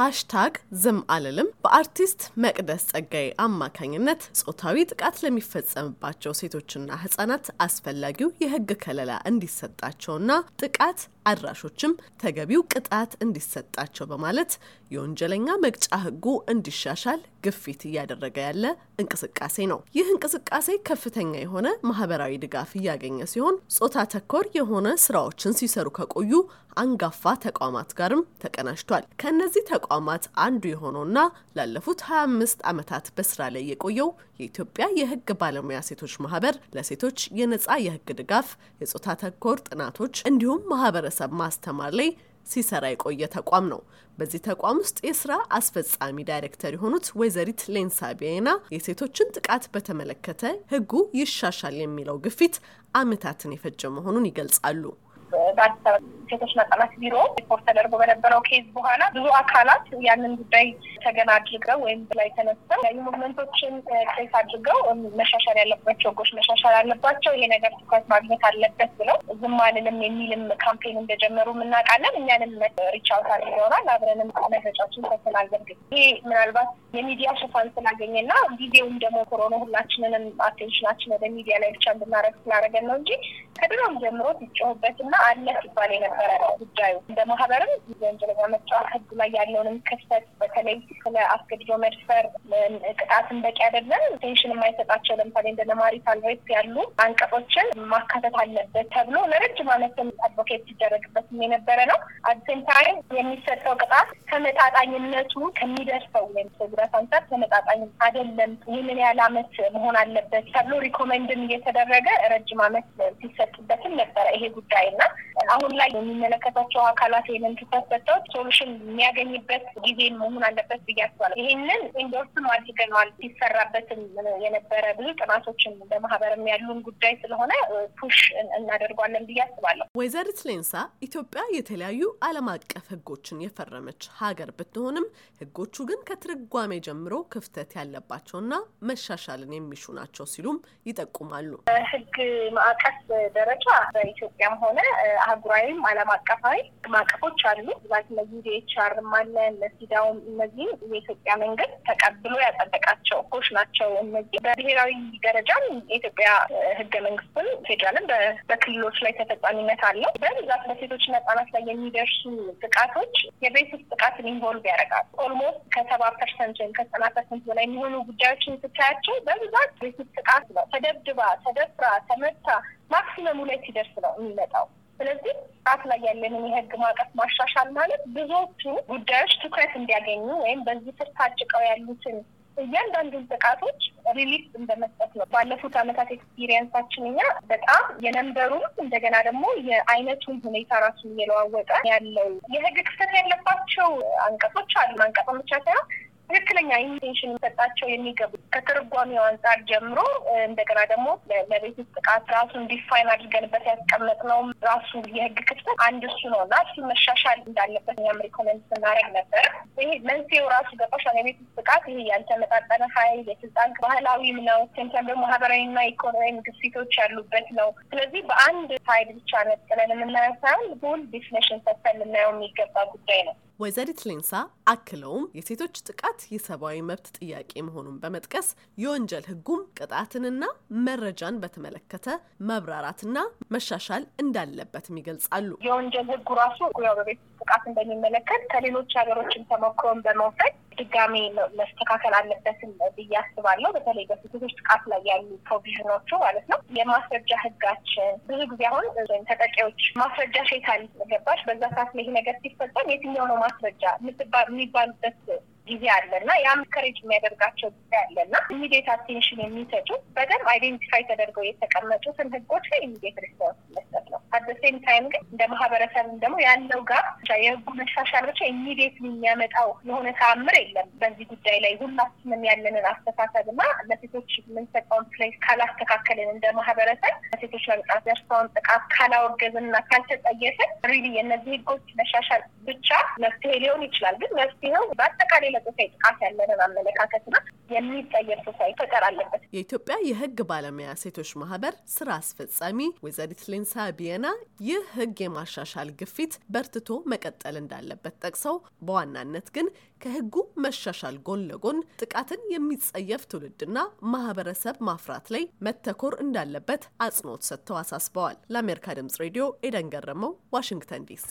ሃሽታግ ዝም አልልም በአርቲስት መቅደስ ጸጋዬ አማካኝነት ጾታዊ ጥቃት ለሚፈጸምባቸው ሴቶችና ህጻናት አስፈላጊው የህግ ከለላ እንዲሰጣቸውና ጥቃት አድራሾችም ተገቢው ቅጣት እንዲሰጣቸው በማለት የወንጀለኛ መቅጫ ህጉ እንዲሻሻል ግፊት እያደረገ ያለ እንቅስቃሴ ነው። ይህ እንቅስቃሴ ከፍተኛ የሆነ ማህበራዊ ድጋፍ እያገኘ ሲሆን ጾታ ተኮር የሆነ ስራዎችን ሲሰሩ ከቆዩ አንጋፋ ተቋማት ጋርም ተቀናጅቷል። ከእነዚህ ተቋማት አንዱ የሆነውና ላለፉት 25 ዓመታት በስራ ላይ የቆየው የኢትዮጵያ የህግ ባለሙያ ሴቶች ማህበር ለሴቶች የነጻ የህግ ድጋፍ፣ የጾታ ተኮር ጥናቶች እንዲሁም ማህበረሰብ ማስተማር ላይ ሲሰራ የቆየ ተቋም ነው። በዚህ ተቋም ውስጥ የስራ አስፈጻሚ ዳይሬክተር የሆኑት ወይዘሪት ሌንሳ ቢዬና የሴቶችን ጥቃት በተመለከተ ህጉ ይሻሻል የሚለው ግፊት ዓመታትን የፈጀ መሆኑን ይገልጻሉ። ሴቶችና ህጻናት ቢሮ ሪፖርት ተደርጎ በነበረው case በኋላ ብዙ አካላት ያንን ጉዳይ ተገና አድርገው ወይም ላይ ተነስተው ያዩ movement ኦችን case አድርገው መሻሻል ያለባቸው ህጎች መሻሻል አለባቸው፣ ይሄ ነገር ትኩረት ማግኘት አለበት ብለው ዝም አልልም የሚልም campaign እንደጀመሩ እናውቃለን። እኛንም reach out አድርገውናል። አብረንም መግለጫዎችን ሰጥተናል። በርግጥ ይሄ ምናልባት የሚዲያ ሽፋን ስላገኘና ጊዜውም ደግሞ ኮሮና ሁላችንንም attention ኣችን ወደ ሚዲያ ላይ ብቻ እንድናረግ ስላደረገን ነው እንጂ ከድሮም ጀምሮ ሲጮሁበትና አለ ሲባል የነበረ ነው ጉዳዩ። እንደ ማህበርም የወንጀለኛ መቅጫ ህግ ላይ ያለውንም ክፍተት በተለይ ስለ አስገድዶ መድፈር ቅጣትን በቂ አይደለም፣ attention የማይሰጣቸው ለምሳሌ እንደ marital rape ያሉ አንቀጾችን ማካተት አለበት ተብሎ ለረጅም ዓመትም advocate ሲደረግበትም የነበረ ነው። at same time የሚሰጠው ቅጣት ተመጣጣኝነቱ ከሚደርሰው ወይም ጉዳት አንጻር ተመጣጣኝ አይደለም፣ ይህንን ያህል ዓመት መሆን አለበት ተብሎ recommend ም እየተደረገ ረጅም ዓመት ሲሰጥበትም ነበረ ይሄ ጉዳይ እና አሁን ላይ የሚመለከታቸው አካላት ይህንን ትኩረት ሰጥተው solution የሚያገኝበት ጊዜ መሆን አለበት ብዬ አስባለሁ። ይህንን endorse ም አድርገነዋል ሲሰራበትም የነበረ ብዙ ጥናቶችን በማህበርም ያሉን ጉዳይ ስለሆነ push እናደርጓለን ብዬ አስባለሁ። ወይዘሪት ሌንሳ ኢትዮጵያ የተለያዩ ዓለም አቀፍ ህጎችን የፈረመች ሀገር ብትሆንም ህጎቹ ግን ከትርጓሜ ጀምሮ ክፍተት ያለባቸውና መሻሻልን የሚሹ ናቸው ሲሉም ይጠቁማሉ። ህግ ማዕቀፍ ደረጃ በኢትዮጵያም ሆነ አህጉራዊም ዓለም አቀፋዊ ማዕቀፎች አሉ። ዛት እነዚህ ዲኤችአርም አለ እነ CEDAW ም እነዚህም የኢትዮጵያ መንግስት ተቀብሎ ያጸደቃቸው ህጎች ናቸው። እነዚህ በብሔራዊ ደረጃም የኢትዮጵያ ህገ መንግስትም ፌዴራልም በክልሎች ላይ ተፈጻሚነት አለው። በብዛት በሴቶችና ህጻናት ላይ የሚደርሱ ጥቃቶች የቤት ውስጥ ጥቃትን involve ያደርጋል። almost ከሰባ percent ወይም ከዘጠና percent በላይ የሚሆኑ ጉዳዮችን ስታያቸው በብዛት ቤት ውስጥ ጥቃት ነው። ተደብድባ፣ ተደፍራ፣ ተመታ maximum ኡ ላይ ሲደርስ ነው የሚመጣው። ስለዚህ ጥቃት ላይ ያለንን የህግ ማዕቀፍ ማሻሻል ማለት ብዙዎቹ ጉዳዮች ትኩረት እንዲያገኙ ወይም በዚህ ስር ታጭቀው ያሉትን እያንዳንዱን ጥቃቶች relief እንደመስጠት ነው። ባለፉት አመታት experience ኣችን እኛ በጣም የነንበሩም እንደገና ደግሞ የአይነቱን ሁኔታ ራሱ እየለዋወጠ ያለው የህግ ክፍተት ያለባቸው አንቀጾች አሉ። አንቀጾች ብቻ ሳይሆን ትክክለኛ attention የሚሰጣቸው የሚገቡ ከትርጓሜው አንጻር ጀምሮ እንደገና ደግሞ ለቤት ውስጥ ጥቃት ራሱን define አድርገንበት ያስቀመጥነው ራሱ የህግ ክፍተት አንድ እሱ ነው እና እሱ መሻሻል እንዳለበት እኛም recommend ስናደርግ ነበር። ይሄ መንስኤው ራሱ ገባሻል። የቤት ውስጥ ጥቃት ይሄ ያልተመጣጠነ ኃይል የስልጣን ባህላዊም ነው፣ ሴንተር ደግሞ ማህበራዊና ኢኮኖሚያዊ ግፊቶች ያሉበት ነው። ስለዚህ በአንድ side ብቻ ነጥለን የምናየው ሳይሆን whole definition ሰጥተን ልናየው የሚገባ ጉዳይ ነው። ወይዘሪት ሌንሳ አክለውም የሴቶች ጥቃት የሰብአዊ መብት ጥያቄ መሆኑን በመጥቀስ የወንጀል ህጉም ቅጣትንና መረጃን በተመለከተ መብራራትና መሻሻል እንዳለበትም ይገልጻሉ። የወንጀል ህጉ ራሱ ያው በቤት ጥቃት እንደሚመለከት ከሌሎች ሀገሮችን ተሞክሮን በመውሰድ ድጋሜ መስተካከል አለበትም ብዬ አስባለሁ። በተለይ በሴቶች ጥቃት ላይ ያሉ ፕሮቪዥኖቹ ማለት ነው። የማስረጃ ህጋችን ብዙ ጊዜ አሁን ተጠቂዎች ማስረጃ ሼታል ገባሽ፣ በዛ ሰዓት ይህ ነገር ሲፈጸም የትኛው ነው ማስረጃ የሚባሉበት ጊዜ አለ እና ያ discourage የሚያደርጋቸው ጊዜ አለ እና immediate attention የሚሰጡ በደንብ identify ተደርገው የተቀመጡትን ህጎች ላይ immediate response መስጠት ነው። at same time ግን እንደ ማህበረሰብም ደግሞ ያለው ጋር የህጉ መሻሻል ብቻ immediate የሚያመጣው የሆነ ተአምር የለም። በዚህ ጉዳይ ላይ ሁላችንም ያለንን አስተሳሰብ እና ለሴቶች የምንሰጠውን place ካላስተካከልን እንደ ማህበረሰብ ለሴቶች መብቃት ደርሰውን ጥቃት ካላወገዝን እና ካልተጠየፍን really የእነዚህ ህጎች መሻሻል ብቻ መፍትሄ ሊሆን ይችላል። ግን መፍትሄው በአጠቃላይ ለጾታዊ ጥቃት ያለንን አመለካከትና የሚቀየር society መፈጠር አለበት። የኢትዮጵያ የህግ ባለሙያ ሴቶች ማህበር ስራ አስፈጻሚ ወይዘሪት ሌንሳ ቢየና ይህ ህግ የማሻሻል ግፊት በርትቶ መቀጠል እንዳለበት ጠቅሰው በዋናነት ግን ከህጉ መሻሻል ጎን ለጎን ጥቃትን የሚጸየፍ ትውልድና ማህበረሰብ ማፍራት ላይ መተኮር እንዳለበት አጽንኦት ሰጥተው አሳስበዋል። ለአሜሪካ ድምጽ ሬዲዮ ኤደን ገረመው፣ ዋሽንግተን ዲሲ